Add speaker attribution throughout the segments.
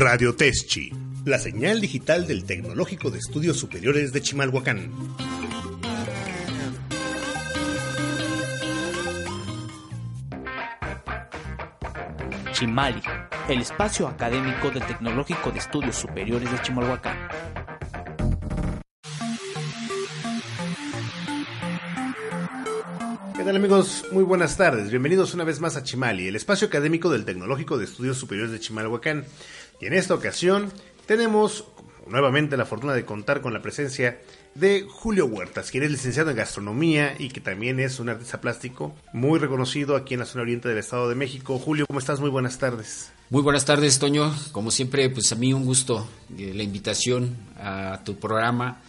Speaker 1: Radio Teschi, la señal digital del Tecnológico de Estudios Superiores de Chimalhuacán.
Speaker 2: Chimali, el espacio académico del Tecnológico de Estudios Superiores de Chimalhuacán.
Speaker 1: Tal amigos? Muy buenas tardes. Bienvenidos una vez más a Chimali, el espacio académico del Tecnológico de Estudios Superiores de Chimalhuacán. Y en esta ocasión tenemos nuevamente la fortuna de contar con la presencia de Julio Huertas, quien es licenciado en gastronomía y que también es un artista plástico muy reconocido aquí en la zona oriente del Estado de México. Julio, ¿cómo estás? Muy buenas tardes.
Speaker 3: Muy buenas tardes, Toño. Como siempre, pues a mí un gusto eh, la invitación a tu programa,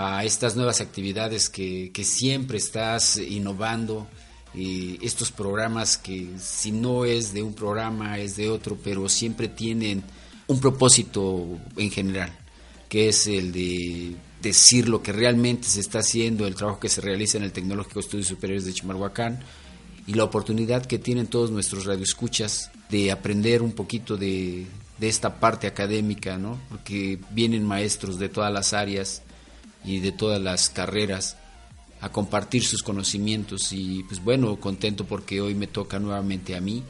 Speaker 3: a estas nuevas actividades que, siempre estás innovando. Y estos programas que si no es de un programa es de otro, pero siempre tienen un propósito en general, que es el de decir lo que realmente se está haciendo, el trabajo que se realiza en el Tecnológico Estudios Superiores de Chimalhuacán y la oportunidad que tienen todos nuestros radioescuchas de aprender un poquito de, de esta parte académica, ¿no? Porque vienen maestros de todas las áreas y de todas las carreras a compartir sus conocimientos y pues bueno, contento porque hoy me toca nuevamente a mí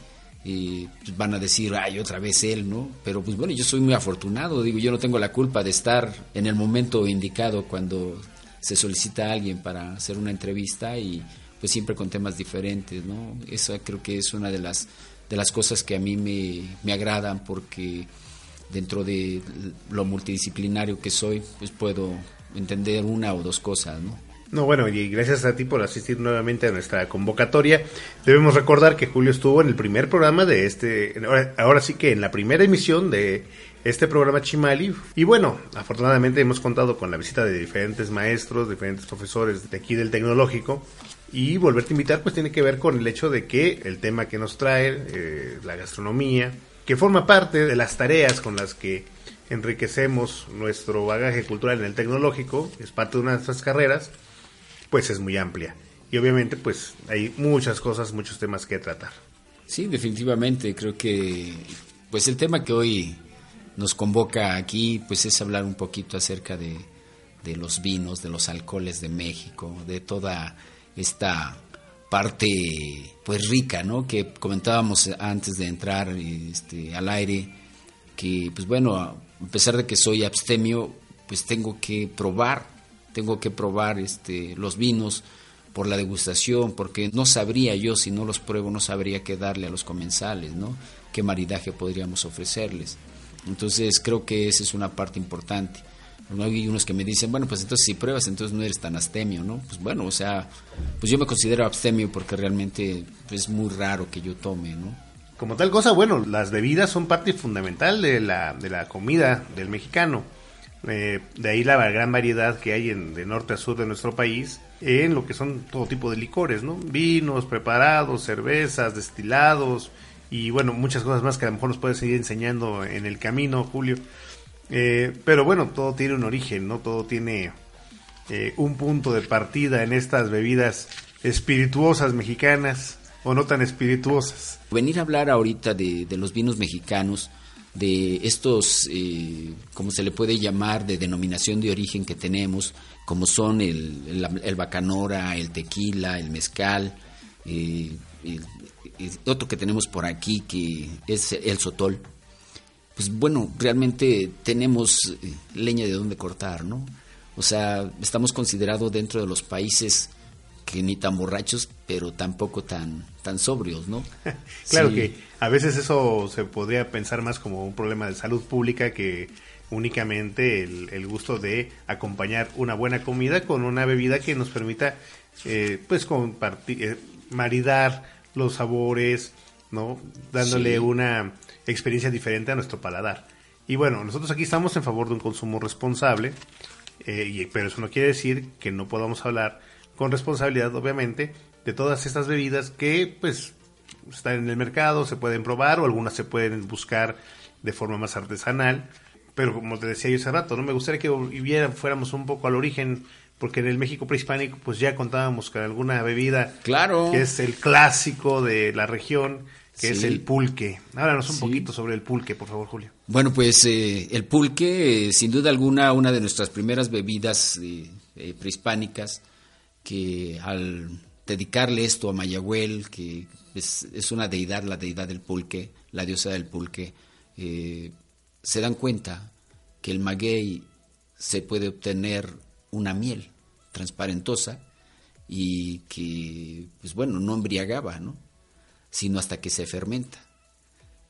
Speaker 3: y pues van a decir, ay, otra vez él, ¿no? Pero pues bueno, yo soy muy afortunado, digo, yo no tengo la culpa de estar en el momento indicado cuando se solicita a alguien para hacer una entrevista y pues siempre con temas diferentes, ¿no? Eso creo que es una de las, de las cosas que a mí me, me agradan porque dentro de lo multidisciplinario que soy, pues puedo entender una o dos cosas, ¿no?
Speaker 1: No, bueno, y gracias a ti por asistir nuevamente a nuestra convocatoria. Debemos recordar que Julio estuvo en el primer programa de este, ahora, sí que en la primera emisión de este programa Chimali. Y bueno, afortunadamente hemos contado con la visita de diferentes maestros, diferentes profesores de aquí del tecnológico. Y volverte a invitar, pues tiene que ver con el hecho de que el tema que nos trae, eh, la gastronomía, que forma parte de las tareas con las que enriquecemos nuestro bagaje cultural en el tecnológico, es parte de nuestras carreras pues es muy amplia. Y obviamente pues hay muchas cosas, muchos temas que tratar.
Speaker 3: Sí, definitivamente, creo que pues el tema que hoy nos convoca aquí pues es hablar un poquito acerca de, de los vinos, de los alcoholes de México, de toda esta parte pues rica, ¿no? Que comentábamos antes de entrar este, al aire, que pues bueno, a pesar de que soy abstemio, pues tengo que probar tengo que probar este, los vinos por la degustación, porque no sabría yo, si no los pruebo, no sabría qué darle a los comensales, ¿no? Qué maridaje podríamos ofrecerles. Entonces creo que esa es una parte importante. Hay unos que me dicen, bueno, pues entonces si pruebas, entonces no eres tan astemio, ¿no? Pues bueno, o sea, pues yo me considero abstemio porque realmente pues, es muy raro que yo tome, ¿no?
Speaker 1: Como tal cosa, bueno, las bebidas son parte fundamental de la, de la comida del mexicano. Eh, de ahí la gran variedad que hay en, de norte a sur de nuestro país en lo que son todo tipo de licores, ¿no? Vinos, preparados, cervezas, destilados y bueno, muchas cosas más que a lo mejor nos puedes seguir enseñando en el camino, Julio. Eh, pero bueno, todo tiene un origen, ¿no? Todo tiene eh, un punto de partida en estas bebidas espirituosas mexicanas o no tan espirituosas.
Speaker 3: Venir a hablar ahorita de, de los vinos mexicanos de estos, eh, como se le puede llamar, de denominación de origen que tenemos, como son el, el, bacanora, el tequila, el mezcal, eh, otro que tenemos por aquí que es el sotol. Pues bueno, realmente tenemos eh, leña de donde cortar, ¿no? O sea, estamos considerados dentro de los países que ni tan borrachos, pero tampoco tan, tan sobrios, ¿no?
Speaker 1: claro sí. que a veces eso se podría pensar más como un problema de salud pública que únicamente el, el gusto de acompañar una buena comida con una bebida que nos permita eh, pues compartir, eh, maridar los sabores, ¿no? Dándole sí. una experiencia diferente a nuestro paladar. Y bueno, nosotros aquí estamos en favor de un consumo responsable, eh, y, pero eso no quiere decir que no podamos hablar con responsabilidad, obviamente, de todas estas bebidas que, pues, están en el mercado, se pueden probar o algunas se pueden buscar de forma más artesanal. Pero como te decía yo hace rato, no me gustaría que viviera, fuéramos un poco al origen, porque en el México prehispánico pues ya contábamos con alguna bebida
Speaker 3: claro.
Speaker 1: que es el clásico de la región, que es el pulque. Háblanos un poquito sobre el pulque, por favor, Julio.
Speaker 3: Bueno, pues eh, el pulque, sin duda alguna, una de nuestras primeras bebidas prehispánicas, que al dedicarle esto a Mayagüel, que es, una deidad, la deidad del pulque, la diosa del pulque, se dan cuenta que el maguey se puede obtener una miel transparentosa y que, pues bueno, no embriagaba, ¿no? Sino hasta que se fermenta.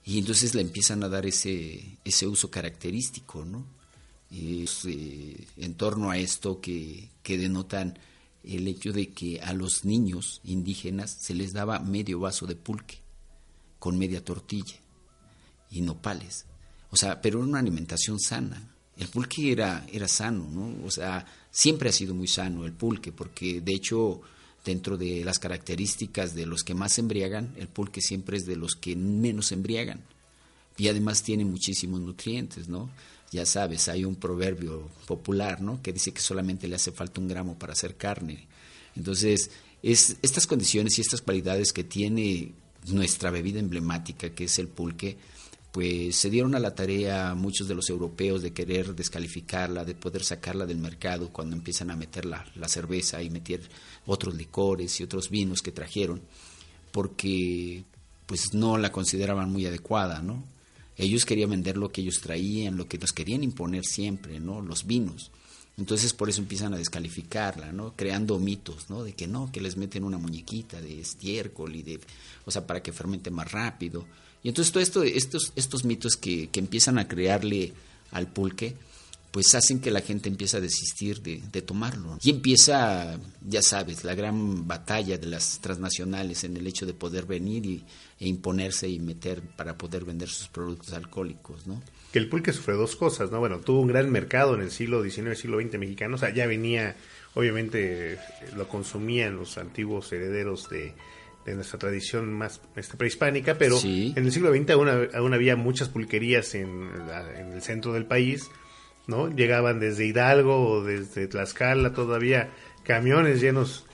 Speaker 3: Y entonces le empiezan a dar ese, ese uso característico, ¿no? Eh, en torno a esto que, que denotan el hecho de que a los niños indígenas se les daba medio vaso de pulque con media tortilla y nopales. O sea, pero era una alimentación sana. El pulque era, era sano, ¿no? O sea, siempre ha sido muy sano el pulque, porque de hecho, dentro de las características de los que más embriagan, el pulque siempre es de los que menos embriagan. Y además tiene muchísimos nutrientes, ¿no? Ya sabes, hay un proverbio popular, ¿no? Que dice que solamente le hace falta un gramo para hacer carne. Entonces, es, estas condiciones y estas cualidades que tiene nuestra bebida emblemática, que es el pulque, pues se dieron a la tarea muchos de los europeos de querer descalificarla, de poder sacarla del mercado cuando empiezan a meter la, cerveza y meter otros licores y otros vinos que trajeron, porque pues no la consideraban muy adecuada, ¿no? Ellos querían vender lo que ellos traían, lo que nos querían imponer siempre, ¿no? Los vinos. Entonces por eso empiezan a descalificarla, ¿no? Creando mitos, ¿no? De que no, que les meten una muñequita de estiércol y de, o sea, para que fermente más rápido. Y entonces todo esto, estos, estos mitos que, que empiezan a crearle al pulque, pues hacen que la gente empiece a desistir de, de, tomarlo. Y empieza, ya sabes, la gran batalla de las transnacionales en el hecho de poder venir y, e imponerse y meter para poder vender sus productos alcohólicos, ¿no?
Speaker 1: Que el pulque sufre dos cosas, ¿no? Bueno, tuvo un gran mercado en el siglo XIX, siglo XX mexicano, o sea, ya venía, obviamente, lo consumían los antiguos herederos de, de nuestra tradición más este, prehispánica, pero en el siglo XX aún, había muchas pulquerías en, el centro del país, ¿no? Llegaban desde Hidalgo o desde Tlaxcala todavía camiones llenos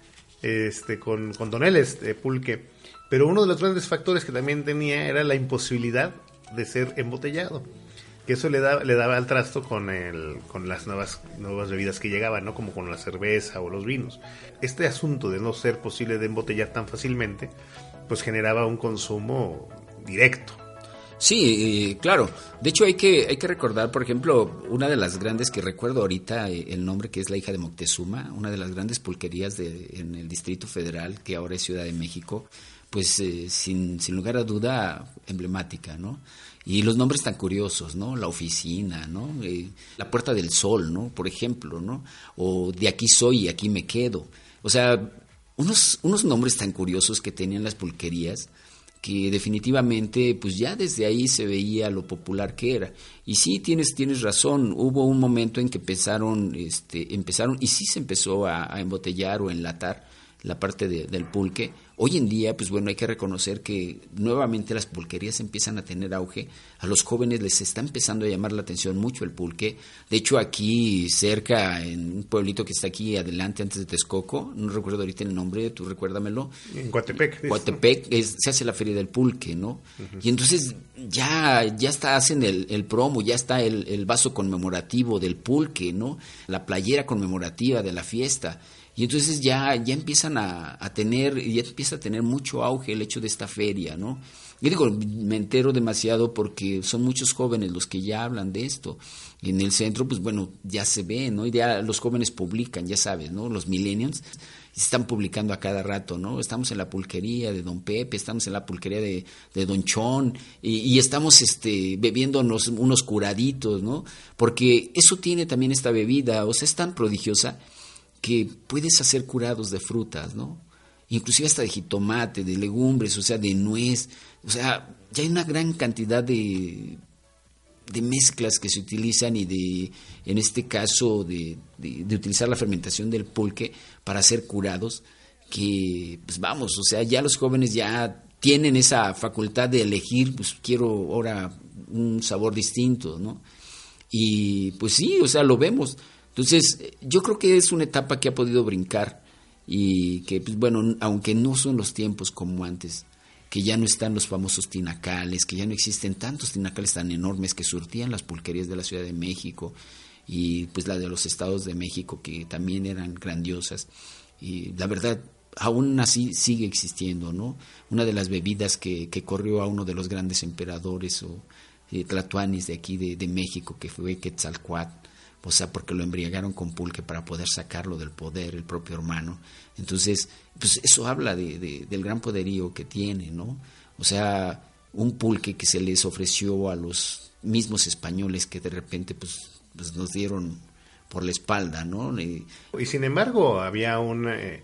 Speaker 1: este, con, con toneles de pulque, pero uno de los grandes factores que también tenía era la imposibilidad de ser embotellado que eso le daba, le daba al trasto con, el, con las nuevas, nuevas bebidas que llegaban, ¿no? Como con la cerveza o los vinos. Este asunto de no ser posible de embotellar tan fácilmente, pues generaba un consumo directo.
Speaker 3: Sí, claro. De hecho, hay que, hay que recordar, por ejemplo, una de las grandes que recuerdo ahorita, eh, el nombre que es la hija de Moctezuma, una de las grandes pulquerías de, en el Distrito Federal, que ahora es Ciudad de México, pues eh, sin, sin lugar a duda emblemática, ¿no? Y los nombres tan curiosos, ¿no? La oficina, ¿no? Eh, la Puerta del Sol, ¿no? Por ejemplo, ¿no? O de aquí soy y aquí me quedo. O sea, unos, unos nombres tan curiosos que tenían las pulquerías que definitivamente pues ya desde ahí se veía lo popular que era. Y sí tienes tienes razón, hubo un momento en que empezaron este empezaron y sí se empezó a, a embotellar o enlatar la parte del pulque. Hoy en día, pues bueno, hay que reconocer que nuevamente las pulquerías empiezan a tener auge. A los jóvenes les está empezando a llamar la atención mucho el pulque. De hecho, aquí cerca, en un pueblito que está aquí adelante antes de Texcoco, no recuerdo ahorita el nombre, tú recuérdamelo.
Speaker 1: En Coatepec.
Speaker 3: Coatepec se hace la feria del pulque, ¿no? Y entonces ya, ya está, hacen el, el promo, ya está el, el vaso conmemorativo del pulque, ¿no? La playera conmemorativa de la fiesta. Y entonces ya, ya empiezan a, a, tener, ya empieza a tener mucho auge el hecho de esta feria, ¿no? Yo digo, me entero demasiado porque son muchos jóvenes los que ya hablan de esto. En el centro, pues bueno, ya se ve, ¿no? Y ya los jóvenes publican, ya sabes, ¿no? Los millennials están publicando a cada rato, ¿no? Estamos en la pulquería de Don Pepe, estamos en la pulquería de, Don Chón y, y, estamos este, bebiéndonos unos curaditos, ¿no? Porque eso tiene también esta bebida, o sea, es tan prodigiosa que puedes hacer curados de frutas, ¿no? Inclusive hasta de jitomate, de legumbres, o sea, de nuez, o sea, ya hay una gran cantidad de, de mezclas que se utilizan y de, en este caso, de, de, utilizar la fermentación del pulque para hacer curados, que, pues vamos, o sea, ya los jóvenes ya tienen esa facultad de elegir, pues quiero ahora un sabor distinto, ¿no? Y pues sí, o sea, lo vemos. Entonces, yo creo que es una etapa que ha podido brincar y que, pues, bueno, aunque no son los tiempos como antes, que ya no están los famosos tinacales, que ya no existen tantos tinacales tan enormes que surtían las pulquerías de la Ciudad de México y pues la de los estados de México que también eran grandiosas. Y la verdad, aún así sigue existiendo, ¿no? Una de las bebidas que, corrió a uno de los grandes emperadores o eh, de aquí de, de, México, que fue Quetzalcoatl, o sea, porque lo embriagaron con pulque para poder sacarlo del poder, el propio hermano. Entonces, pues eso habla de, de, del gran poderío que tiene, ¿no? O sea, un pulque que se les ofreció a los mismos españoles que de repente, pues, pues nos dieron por la espalda, ¿no?
Speaker 1: Y, y sin embargo, había un... Eh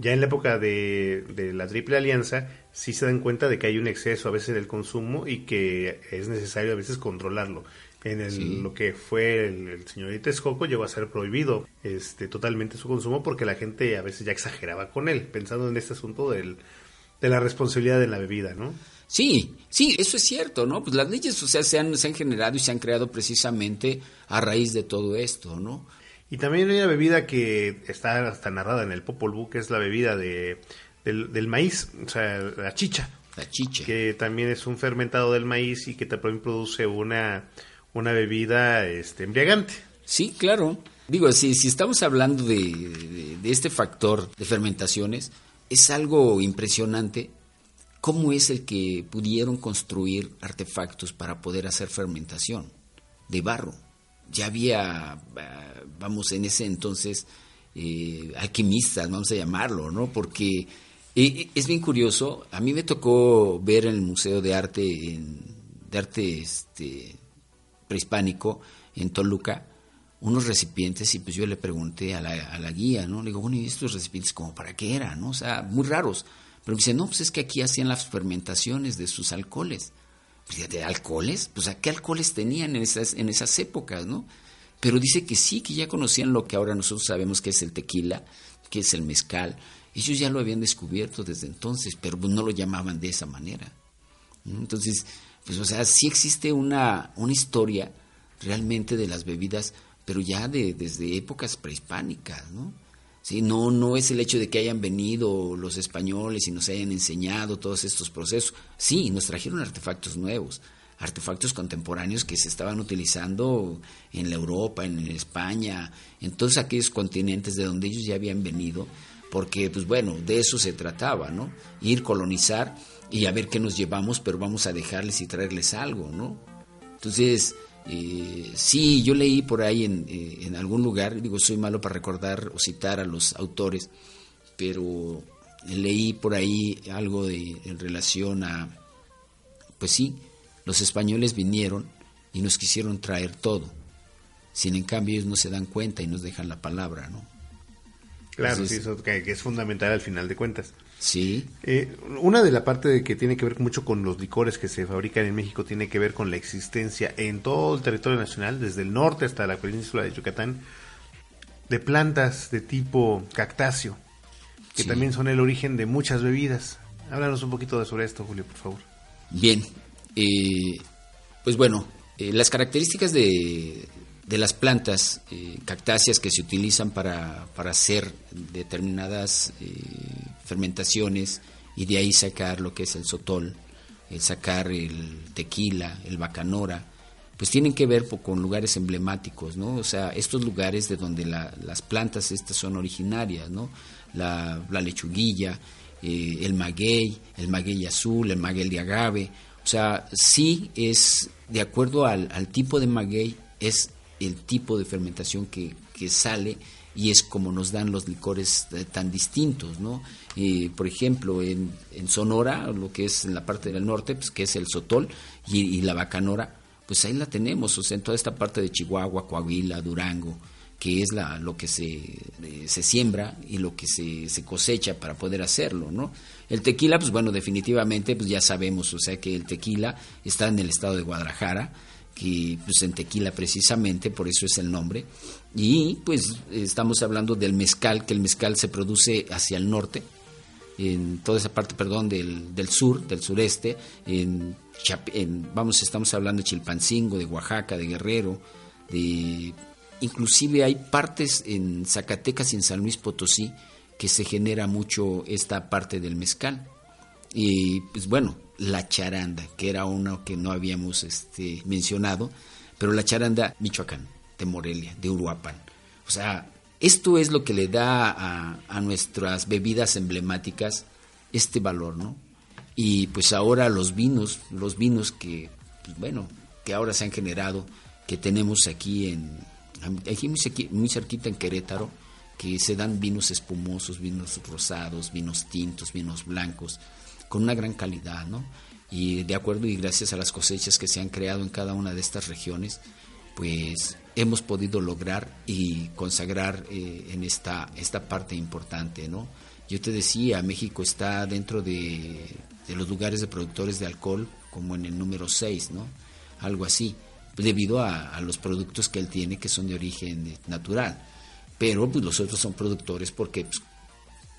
Speaker 1: ya en la época de, de, la Triple Alianza, sí se dan cuenta de que hay un exceso a veces del consumo y que es necesario a veces controlarlo. En el, sí. lo que fue el, el señor Texcoco llegó a ser prohibido este, totalmente su consumo porque la gente a veces ya exageraba con él, pensando en este asunto del, de la responsabilidad de la bebida, ¿no?
Speaker 3: Sí, sí, eso es cierto, ¿no? Pues las leyes, o sea, se han, se han generado y se han creado precisamente a raíz de todo esto, ¿no?
Speaker 1: Y también hay una bebida que está hasta narrada en el Popol Vuh, que es la bebida de, del, del, maíz, o sea, la chicha.
Speaker 3: La chicha.
Speaker 1: Que también es un fermentado del maíz y que también produce una, una bebida este, embriagante.
Speaker 3: Sí, claro. Digo, si, si estamos hablando de, de, este factor de fermentaciones, es algo impresionante cómo es el que pudieron construir artefactos para poder hacer fermentación de barro ya había, vamos, en ese entonces, eh, alquimistas, vamos a llamarlo, ¿no? Porque eh, es bien curioso, a mí me tocó ver en el Museo de Arte, de Arte este, Prehispánico, en Toluca, unos recipientes y pues yo le pregunté a la, a la guía, ¿no? Le digo, bueno, ¿y estos recipientes como para qué eran, no? O sea, muy raros. Pero me dice, no, pues es que aquí hacían las fermentaciones de sus alcoholes de alcoholes, pues qué alcoholes tenían en esas, en esas épocas, ¿no? Pero dice que sí, que ya conocían lo que ahora nosotros sabemos que es el tequila, que es el mezcal. Ellos ya lo habían descubierto desde entonces, pero no lo llamaban de esa manera. Entonces, pues o sea, sí existe una, una historia realmente de las bebidas, pero ya de, desde épocas prehispánicas, ¿no? ¿sí? No, no es el hecho de que hayan venido los españoles y nos hayan enseñado todos estos procesos. Sí, nos trajeron artefactos nuevos, artefactos contemporáneos que se estaban utilizando en la Europa, en España, en todos aquellos continentes de donde ellos ya habían venido, porque, pues bueno, de eso se trataba, ¿no? Ir, colonizar y a ver qué nos llevamos, pero vamos a dejarles y traerles algo, ¿no? Entonces, eh, sí, yo leí por ahí en, eh, en, algún lugar, digo, soy malo para recordar o citar a los autores, pero leí por ahí algo de, en relación a, pues sí, los españoles vinieron y nos quisieron traer todo, sin en cambio ellos no se dan cuenta y nos dejan la palabra, ¿no?
Speaker 1: Claro, Entonces, sí, eso que, que es fundamental al final de cuentas.
Speaker 3: Sí.
Speaker 1: Eh, una de la parte de que tiene que ver mucho con los licores que se fabrican en México tiene que ver con la existencia en todo el territorio nacional, desde el norte hasta la península de Yucatán, de plantas de tipo cactáceo, que sí. también son el origen de muchas bebidas. Háblanos un poquito de sobre esto, Julio, por favor.
Speaker 3: Bien, eh, pues bueno, eh, las características de, de las plantas eh, cactáceas que se utilizan para, para hacer determinadas eh, fermentaciones y de ahí sacar lo que es el sotol, el sacar el tequila, el bacanora, pues tienen que ver con lugares emblemáticos, ¿no? O sea, estos lugares de donde la, las plantas estas son originarias, ¿no? La, la lechuguilla, eh, el maguey, el maguey azul, el maguey de agave, o sea, sí es, de acuerdo al, tipo de maguey, es el tipo de fermentación que, sale y es como nos dan los licores tan distintos, ¿no? Eh, por ejemplo, en, Sonora, lo que es en la parte del norte, pues que es el sotol y, y, la bacanora, pues ahí la tenemos, o sea, en toda esta parte de Chihuahua, Coahuila, Durango, que es la, lo que se, eh, se siembra y lo que se, se, cosecha para poder hacerlo, ¿no? El tequila, pues bueno, definitivamente, pues ya sabemos, o sea, que el tequila está en el estado de Guadalajara, que pues en tequila precisamente, por eso es el nombre. Y pues estamos hablando del mezcal, que el mezcal se produce hacia el norte, en toda esa parte, perdón, del, del sur, del sureste, en, vamos, estamos hablando de Chilpancingo, de Oaxaca, de Guerrero, de inclusive hay partes en Zacatecas y en San Luis Potosí que se genera mucho esta parte del mezcal. Y pues bueno, la charanda, que era uno que no habíamos este, mencionado, pero la charanda Michoacán, de Morelia, de Uruapan. O sea, esto es lo que le da a, nuestras bebidas emblemáticas este valor, ¿no? Y pues ahora los vinos, los vinos que, pues bueno, que ahora se han generado, que tenemos aquí en, aquí muy, cerquita en Querétaro, que se dan vinos espumosos, vinos rosados, vinos tintos, vinos blancos, con una gran calidad, ¿no? Y de acuerdo y gracias a las cosechas que se han creado en cada una de estas regiones, pues hemos podido lograr y consagrar eh, en esta, esta parte importante, ¿no? Yo te decía, México está dentro de, los lugares de productores de alcohol como en el número 6, ¿no? Algo así, debido a, los productos que él tiene que son de origen natural. Pero pues, los otros son productores porque pues,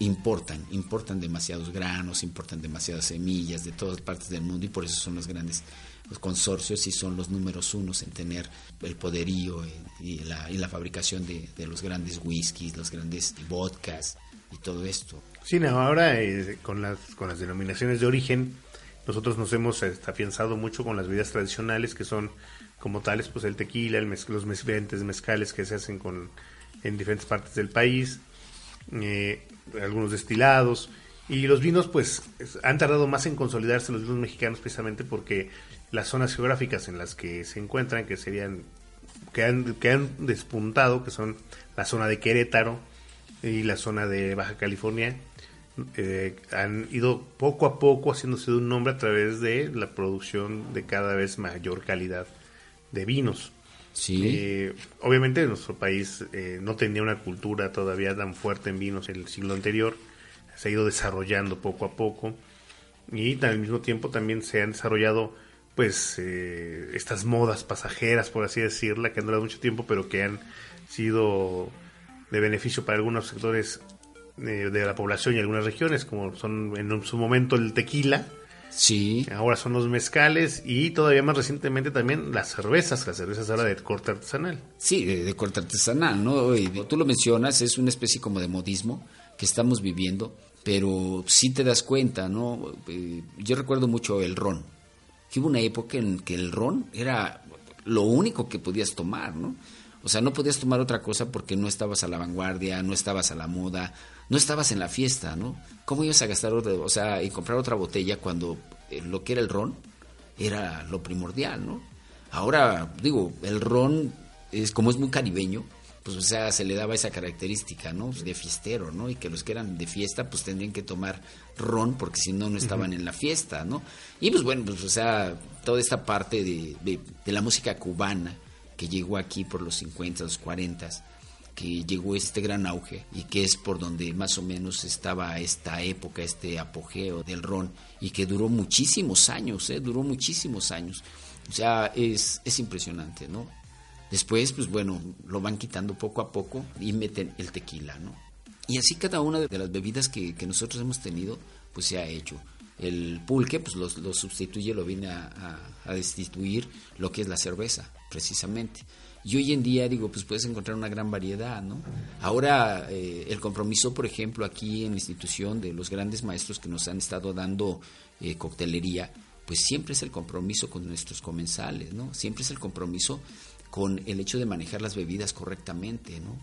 Speaker 3: importan, importan demasiados granos, importan demasiadas semillas de todas partes del mundo y por eso son los grandes los consorcios y son los números unos en tener el poderío y, la, y la fabricación de, de, los grandes whiskies, los grandes vodkas y todo esto.
Speaker 1: Sí, ahora eh, con, las, con las denominaciones de origen, nosotros nos hemos pensado mucho con las bebidas tradicionales que son como tales, pues el tequila, el los diferentes mezcales que se hacen con, en diferentes partes del país, eh, algunos destilados. Y los vinos, pues, han tardado más en consolidarse los vinos mexicanos precisamente porque las zonas geográficas en las que se encuentran, que serían, que han, que han despuntado, que son la zona de Querétaro y la zona de Baja California, eh, han ido poco a poco haciéndose de un nombre a través de la producción de cada vez mayor calidad de vinos.
Speaker 3: Sí.
Speaker 1: Eh, obviamente nuestro país eh, no tenía una cultura todavía tan fuerte en vinos en el siglo anterior, se ha ido desarrollando poco a poco y al mismo tiempo también se han desarrollado pues eh, estas modas pasajeras, por así decirla, que han durado mucho tiempo, pero que han sido de beneficio para algunos sectores eh, de la población y algunas regiones, como son en su momento el tequila.
Speaker 3: Sí.
Speaker 1: Ahora son los mezcales y todavía más recientemente también las cervezas, las cervezas ahora de corte artesanal.
Speaker 3: Sí, de, corte artesanal, ¿no? Y tú lo mencionas, es una especie como de modismo que estamos viviendo, pero sí te das cuenta, ¿no? Eh, yo recuerdo mucho el ron que hubo una época en que el ron era lo único que podías tomar, ¿no? O sea, no podías tomar otra cosa porque no estabas a la vanguardia, no estabas a la moda, no estabas en la fiesta, ¿no? ¿Cómo ibas a gastar, otra, o sea, y comprar otra botella cuando eh, lo que era el ron era lo primordial, ¿no? Ahora, digo, el ron es como es muy caribeño, pues o sea, se le daba esa característica, ¿no? De fiestero, ¿no? Y que los que eran de fiesta, pues tendrían que tomar ron, porque si no, no estaban en la fiesta, ¿no? Y pues bueno, pues o sea, toda esta parte de, de, la música cubana que llegó aquí por los 50, los 40, que llegó este gran auge y que es por donde más o menos estaba esta época, este apogeo del ron y que duró muchísimos años, ¿eh? Duró muchísimos años. O sea, es, es impresionante, ¿no? Después, pues bueno, lo van quitando poco a poco y meten el tequila, ¿no? Y así cada una de las bebidas que, nosotros hemos tenido, pues se ha hecho. El pulque, pues lo, sustituye, lo viene a, destituir lo que es la cerveza, precisamente. Y hoy en día, digo, pues puedes encontrar una gran variedad, ¿no? Ahora, eh, el compromiso, por ejemplo, aquí en la institución de los grandes maestros que nos han estado dando eh, coctelería, pues siempre es el compromiso con nuestros comensales, ¿no? Siempre es el compromiso con el hecho de manejar las bebidas correctamente, ¿no?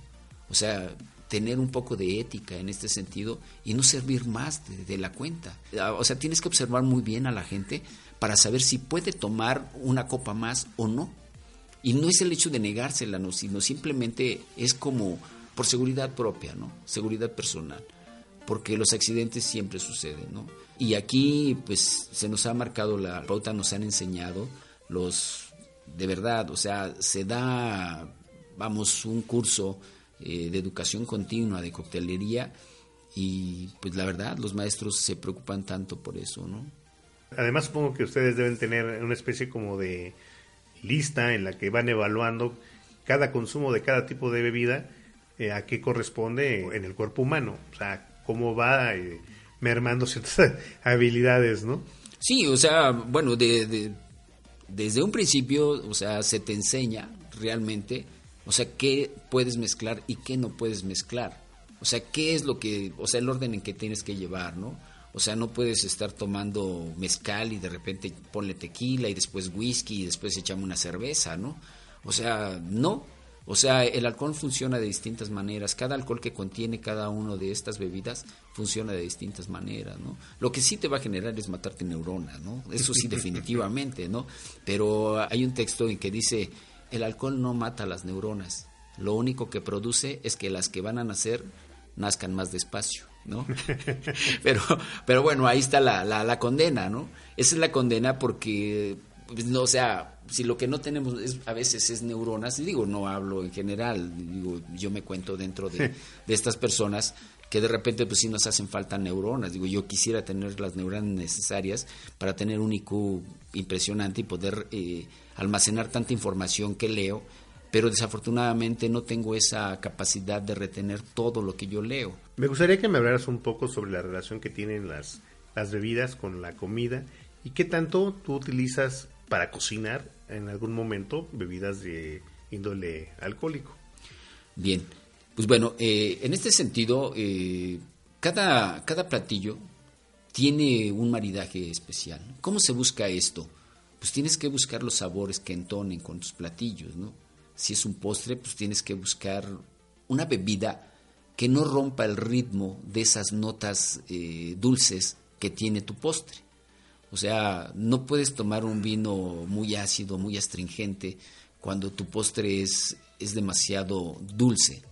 Speaker 3: O sea, tener un poco de ética en este sentido y no servir más de, la cuenta. O sea, tienes que observar muy bien a la gente para saber si puede tomar una copa más o no. Y no es el hecho de negársela, no, sino simplemente es como por seguridad propia, ¿no? Seguridad personal. Porque los accidentes siempre suceden, ¿no? Y aquí, pues, se nos ha marcado la pauta, nos han enseñado los de verdad, o sea, se da, vamos, un curso eh, de educación continua de coctelería y pues la verdad los maestros se preocupan tanto por eso, ¿no?
Speaker 1: Además supongo que ustedes deben tener una especie como de lista en la que van evaluando cada consumo de cada tipo de bebida eh, a qué corresponde en el cuerpo humano, o sea, cómo va eh, mermando ciertas habilidades, ¿no?
Speaker 3: Sí, o sea, bueno, de desde un principio, o sea, se te enseña realmente, o sea, qué puedes mezclar y qué no puedes mezclar. O sea, qué es lo que, o sea, el orden en que tienes que llevar, ¿no? O sea, no puedes estar tomando mezcal y de repente ponle tequila y después whisky y después echamos una cerveza, ¿no? O sea, no. O sea, el alcohol funciona de distintas maneras. Cada alcohol que contiene cada una de estas bebidas funciona de distintas maneras, ¿no? Lo que sí te va a generar es matarte neuronas, ¿no? Eso sí, definitivamente, ¿no? Pero hay un texto en que dice, el alcohol no mata las neuronas. Lo único que produce es que las que van a nacer nazcan más despacio, ¿no? pero, pero bueno, ahí está la, la, la condena, ¿no? Esa es la condena porque pues, no, o sea, si lo que no tenemos es, a veces es neuronas, y digo, no hablo en general, digo, yo me cuento dentro de, de estas personas que de repente pues sí nos hacen falta neuronas, digo, yo quisiera tener las neuronas necesarias para tener un IQ impresionante y poder eh, almacenar tanta información que leo, pero desafortunadamente no tengo esa capacidad de retener todo lo que yo leo.
Speaker 1: Me gustaría que me hablaras un poco sobre la relación que tienen las, las bebidas con la comida y qué tanto tú utilizas para cocinar en algún momento bebidas de índole alcohólico.
Speaker 3: Bien, pues bueno, eh, en este sentido, eh, cada, cada platillo tiene un maridaje especial. ¿Cómo se busca esto? Pues tienes que buscar los sabores que entonen con tus platillos, ¿no? Si es un postre, pues tienes que buscar una bebida que no rompa el ritmo de esas notas eh, dulces que tiene tu postre. O sea, no puedes tomar un vino muy ácido, muy astringente, cuando tu postre es, es demasiado dulce.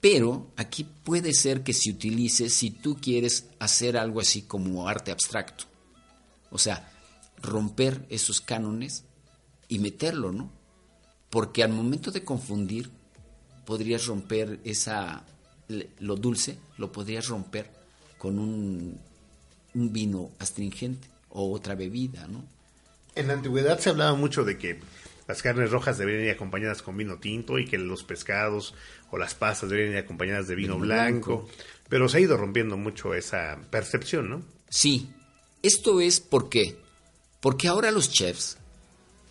Speaker 3: Pero aquí puede ser que se utilice si tú quieres hacer algo así como arte abstracto. O sea, romper esos cánones y meterlo, ¿no? Porque al momento de confundir, podrías romper esa, lo dulce, lo podrías romper con un, un vino astringente o otra bebida, ¿no?
Speaker 1: En la antigüedad se hablaba mucho de que las carnes rojas deberían ir acompañadas con vino tinto y que los pescados o las pastas deberían ir acompañadas de vino, blanco, blanco, pero se ha ido rompiendo mucho esa percepción, ¿no?
Speaker 3: Sí, esto es porque porque ahora los chefs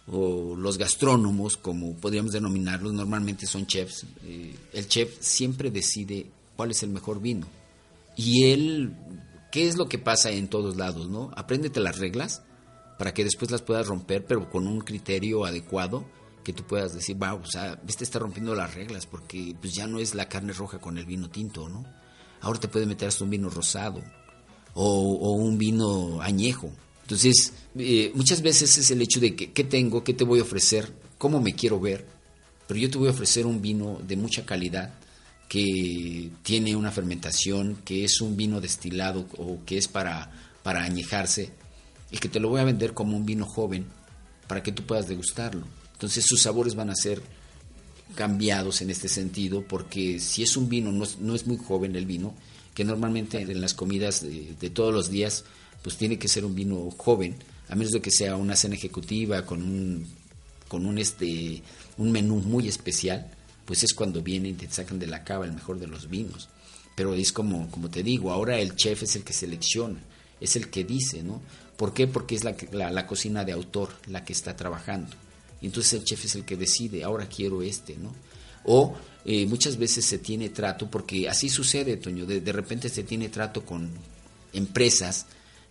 Speaker 3: o los gastrónomos, como podríamos denominarlos, normalmente son chefs, eh, el chef siempre decide cuál es el mejor vino. Y él ¿Qué es lo que pasa en todos lados, no? Apréndete las reglas para que después las puedas romper, pero con un criterio adecuado que tú puedas decir, wow, o sea, este está rompiendo las reglas porque pues ya no es la carne roja con el vino tinto, ¿no? Ahora te puede meter hasta un vino rosado o, un vino añejo. Entonces, eh, muchas veces es el hecho de que, ¿qué tengo? ¿Qué te voy a ofrecer? ¿Cómo me quiero ver? Pero yo te voy a ofrecer un vino de mucha calidad que tiene una fermentación, que es un vino destilado o que es para, para añejarse, y que te lo voy a vender como un vino joven para que tú puedas degustarlo. Entonces sus sabores van a ser cambiados en este sentido, porque si es un vino, no es, muy joven el vino, que normalmente en las comidas de, todos los días, pues tiene que ser un vino joven, a menos de que sea una cena ejecutiva con un, con un, este, un menú muy especial, pues es cuando vienen y te sacan de la cava el mejor de los vinos. Pero es como, como te digo, ahora el chef es el que selecciona, es el que dice, ¿no? ¿Por qué? Porque es la, la, la cocina de autor la que está trabajando. Y entonces el chef es el que decide, ahora quiero este, ¿no? O eh, muchas veces se tiene trato, porque así sucede, Toño, de, de repente se tiene trato con empresas,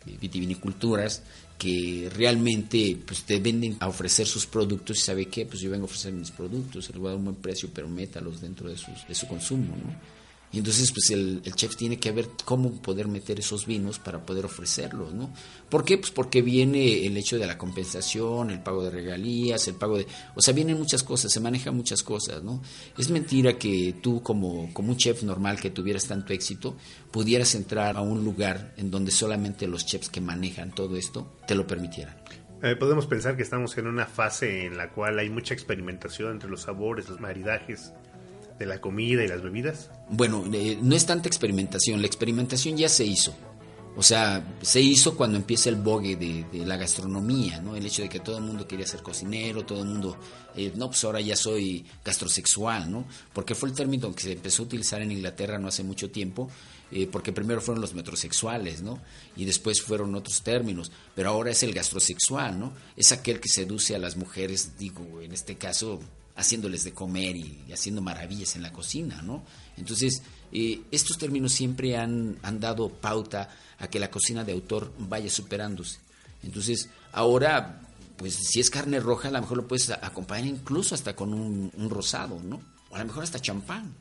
Speaker 3: eh, vitiviniculturas, que realmente pues te venden a ofrecer sus productos y sabe qué, pues yo vengo a ofrecer mis productos, les voy a dar un buen precio, pero métalos dentro de, sus, de su consumo, ¿no? Y entonces pues el, chef tiene que ver cómo poder meter esos vinos para poder ofrecerlos, ¿no? ¿Por qué? Pues porque viene el hecho de la compensación, el pago de regalías, el pago de... O sea, vienen muchas cosas, se manejan muchas cosas, ¿no? Es mentira que tú como, como un chef normal que tuvieras tanto éxito, pudieras entrar a un lugar en donde solamente los chefs que manejan todo esto te lo permitieran.
Speaker 1: Eh, podemos pensar que estamos en una fase en la cual hay mucha experimentación entre los sabores, los maridajes, de la comida y las bebidas?
Speaker 3: Bueno, eh, no es tanta experimentación, la experimentación ya se hizo. O sea, se hizo cuando empieza el bogue de, la gastronomía, ¿no? El hecho de que todo el mundo quería ser cocinero, todo el mundo, eh, no, pues ahora ya soy gastrosexual, ¿no? Porque fue el término que se empezó a utilizar en Inglaterra no hace mucho tiempo, eh, porque primero fueron los metrosexuales, ¿no? Y después fueron otros términos, pero ahora es el gastrosexual, ¿no? Es aquel que seduce a las mujeres, digo, en este caso, haciéndoles de comer y, haciendo maravillas en la cocina, ¿no? Entonces, eh, estos términos siempre han, han dado pauta a que la cocina de autor vaya superándose. Entonces, ahora, pues si es carne roja, a lo mejor lo puedes acompañar incluso hasta con un, un rosado, ¿no? O a lo mejor hasta champán.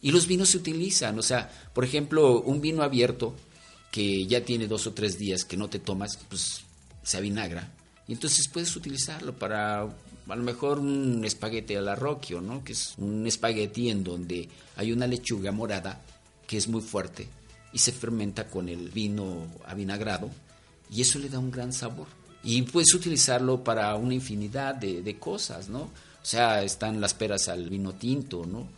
Speaker 3: Y los vinos se utilizan, o sea, por ejemplo, un vino abierto que ya tiene dos o tres días que no te tomas, pues se avinagra. Y entonces puedes utilizarlo para a lo mejor un espagueti al arroquio, ¿no? Que es un espagueti en donde hay una lechuga morada que es muy fuerte y se fermenta con el vino avinagrado y eso le da un gran sabor. Y puedes utilizarlo para una infinidad de, de cosas, ¿no? O sea, están las peras al vino tinto, ¿no?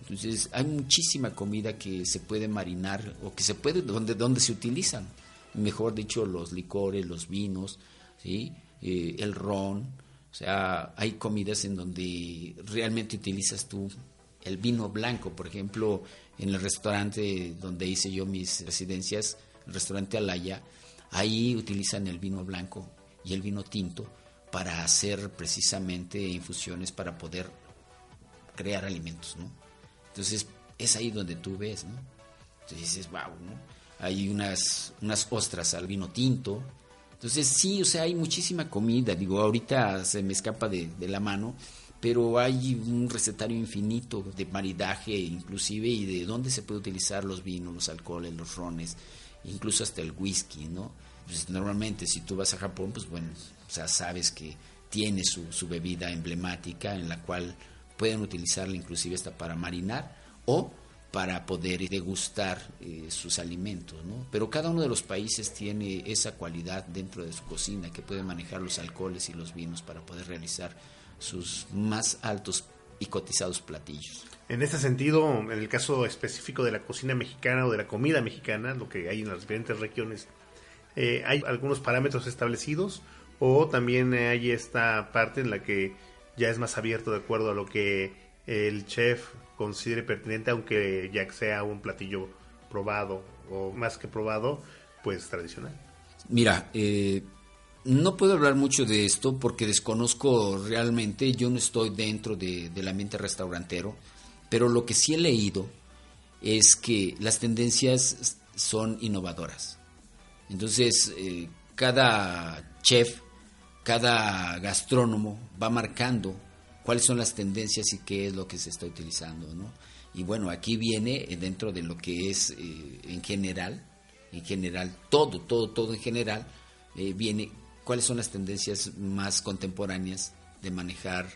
Speaker 3: Entonces hay muchísima comida que se puede marinar o que se puede, donde, donde se utilizan, mejor dicho, los licores, los vinos, ¿sí? Eh, el ron, sea, hay comidas en donde realmente utilizas tú el vino blanco, por ejemplo, en el restaurante donde hice yo mis residencias, el restaurante Alaya, ahí utilizan el vino blanco y el vino tinto para hacer precisamente infusiones para poder crear alimentos, ¿no? Entonces es ahí donde tú ves, ¿no? Entonces dices, wow, ¿no? Hay unas, unas ostras al vino tinto. Entonces sí, o sea, hay muchísima comida. Digo, ahorita se me escapa de, de la mano, pero hay un recetario infinito de maridaje inclusive y de dónde se puede utilizar los vinos, los alcoholes, los rones, incluso hasta el whisky, ¿no? Pues normalmente si tú vas a Japón, pues bueno, o sea, sabes que tiene su, su bebida emblemática en la cual pueden utilizarla inclusive hasta para marinar o para poder degustar eh, sus alimentos. Pero cada uno de los países tiene esa cualidad dentro de su cocina que puede manejar los alcoholes y los vinos para poder realizar sus más altos y cotizados platillos.
Speaker 1: En este sentido, en el caso específico de la cocina mexicana o de la comida mexicana, lo que hay en las diferentes regiones, eh, ¿hay algunos parámetros establecidos o también hay esta parte en la que ya es más abierto de acuerdo a lo que el chef considere pertinente, aunque ya sea un platillo probado o más que probado, pues tradicional.
Speaker 3: Mira, eh, no puedo hablar mucho de esto porque desconozco realmente, yo no estoy dentro de, del ambiente restaurantero, pero lo que sí he leído es que las tendencias son innovadoras. Entonces, eh, cada chef cada gastrónomo va marcando cuáles son las tendencias y qué es lo que se está utilizando, ¿no? Y bueno, aquí viene eh, dentro de lo que es eh, en general, en general, todo, todo, todo en general, eh, viene cuáles son las tendencias más contemporáneas de manejar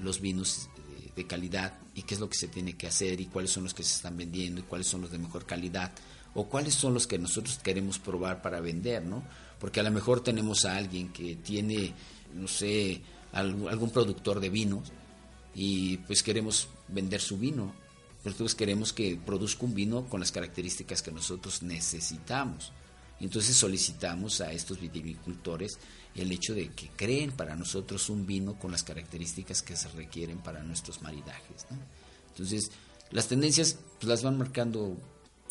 Speaker 3: los vinos de calidad y qué es lo que se tiene que hacer y cuáles son los que se están vendiendo y cuáles son los de mejor calidad o cuáles son los que nosotros queremos probar para vender, ¿no? porque a lo mejor tenemos a alguien que tiene, no sé, algún productor de vinos y pues queremos vender su vino. Nosotros queremos que produzca un vino con las características que nosotros necesitamos. Entonces solicitamos a estos viticultores el hecho de que creen para nosotros un vino con las características que se requieren para nuestros maridajes. Entonces, las tendencias pues, las van marcando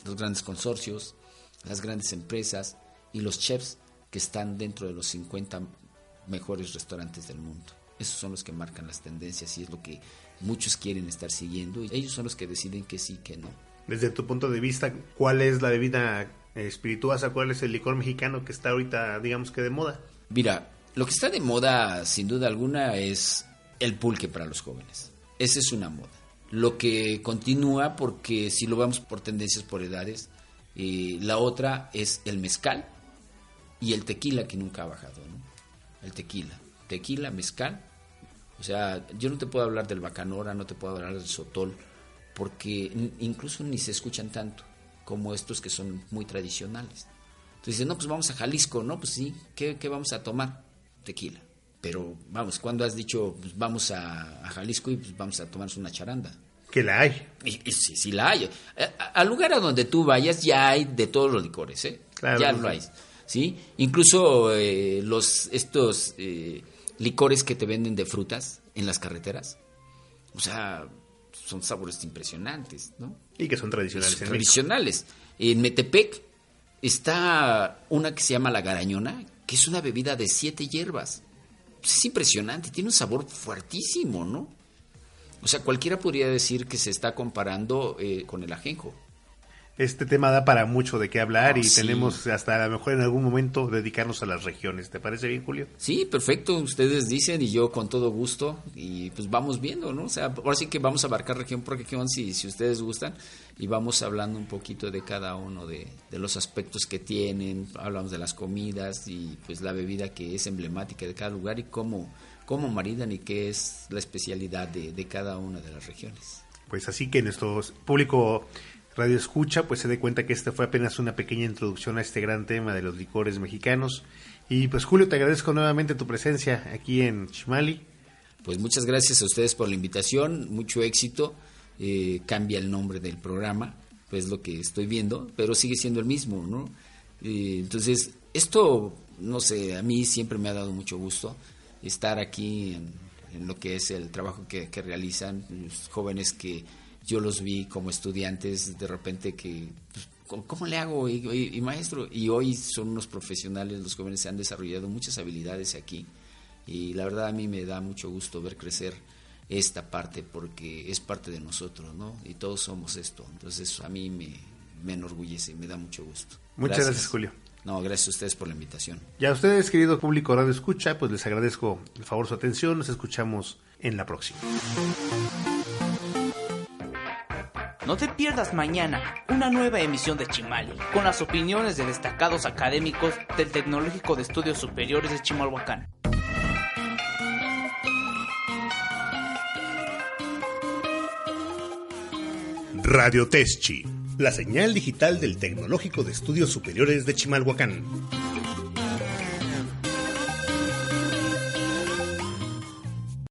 Speaker 3: los grandes consorcios, las grandes empresas y los chefs que están dentro de los 50 mejores restaurantes del mundo. Esos son los que marcan las tendencias y es lo que muchos quieren estar siguiendo y ellos son los que deciden que sí, que no.
Speaker 1: Desde tu punto de vista, ¿cuál es la bebida espirituosa? ¿Cuál es el licor mexicano que está ahorita, digamos que de moda?
Speaker 3: Mira, lo que está de moda, sin duda alguna, es el pulque para los jóvenes. Esa es una moda. Lo que continúa, porque si lo vamos por tendencias, por edades, eh, la otra es el mezcal, y el tequila que nunca ha bajado, ¿no? El tequila, tequila, mezcal. O sea, yo no te puedo hablar del bacanora, no te puedo hablar del sotol, porque incluso ni se escuchan tanto como estos que son muy tradicionales. Entonces dicen, no, pues vamos a Jalisco, ¿no? Pues sí, ¿qué, vamos a tomar? Tequila. Pero vamos, cuando has dicho, pues vamos a, Jalisco y pues vamos a tomarnos una charanda?
Speaker 1: Que la hay.
Speaker 3: Y, sí, sí la hay. Eh, al lugar a donde tú vayas ya hay de todos los licores, ¿eh? Claro, ya lo hay. ¿Sí? Incluso eh, los, estos eh, licores que te venden de frutas en las carreteras, o sea, son sabores impresionantes, ¿no?
Speaker 1: Y que son tradicionales.
Speaker 3: en tradicionales. En Metepec está una que se llama la garañona, que es una bebida de siete hierbas. Es impresionante, tiene un sabor fuertísimo, ¿no? O sea, cualquiera podría decir que se está comparando eh, con el ajenjo
Speaker 1: este tema da para mucho de qué hablar y
Speaker 3: Ah, sí.
Speaker 1: tenemos hasta a lo mejor en algún momento dedicarnos a las regiones. ¿Te parece bien, Julio?
Speaker 3: Sí, perfecto, ustedes dicen y yo con todo gusto y pues vamos viendo, ¿no? O sea, ahora sí que vamos a abarcar región por región si, si ustedes gustan y vamos hablando un poquito de cada uno de, de los aspectos que tienen, hablamos de las comidas y pues la bebida que es emblemática de cada lugar y cómo, cómo maridan y qué es la especialidad de, de cada una de las regiones.
Speaker 1: Pues así que nuestro público radio escucha, pues se dé cuenta que esta fue apenas una pequeña introducción a este gran tema de los licores mexicanos. Y pues Julio, te agradezco nuevamente tu presencia aquí en Chimali.
Speaker 3: Pues muchas gracias a ustedes por la invitación, mucho éxito. Eh, cambia el nombre del programa, pues lo que estoy viendo, pero sigue siendo el mismo, ¿no? Eh, entonces, esto, no sé, a mí siempre me ha dado mucho gusto estar aquí en, en lo que es el trabajo que, que realizan los jóvenes que yo los vi como estudiantes de repente que pues, ¿cómo- ¿cómo le hago? Y, y- y maestro, y hoy son unos profesionales, los jóvenes se han desarrollado muchas habilidades aquí y la verdad a mí me da mucho gusto ver crecer esta parte porque es parte de nosotros, ¿no? Y todos somos esto, entonces a mí me, me enorgullece, me da mucho gusto.
Speaker 1: Muchas gracias, Julio.
Speaker 3: No, gracias a ustedes por la invitación.
Speaker 1: Y a ustedes, querido público radio escucha, pues les agradezco el favor su atención. Nos escuchamos en la próxima.
Speaker 2: No te pierdas mañana una nueva emisión de Chimali, con las opiniones de destacados académicos del Tecnológico de Estudios Superiores de Chimalhuacán.
Speaker 1: Radio Teschi, la señal digital del Tecnológico de Estudios Superiores de Chimalhuacán.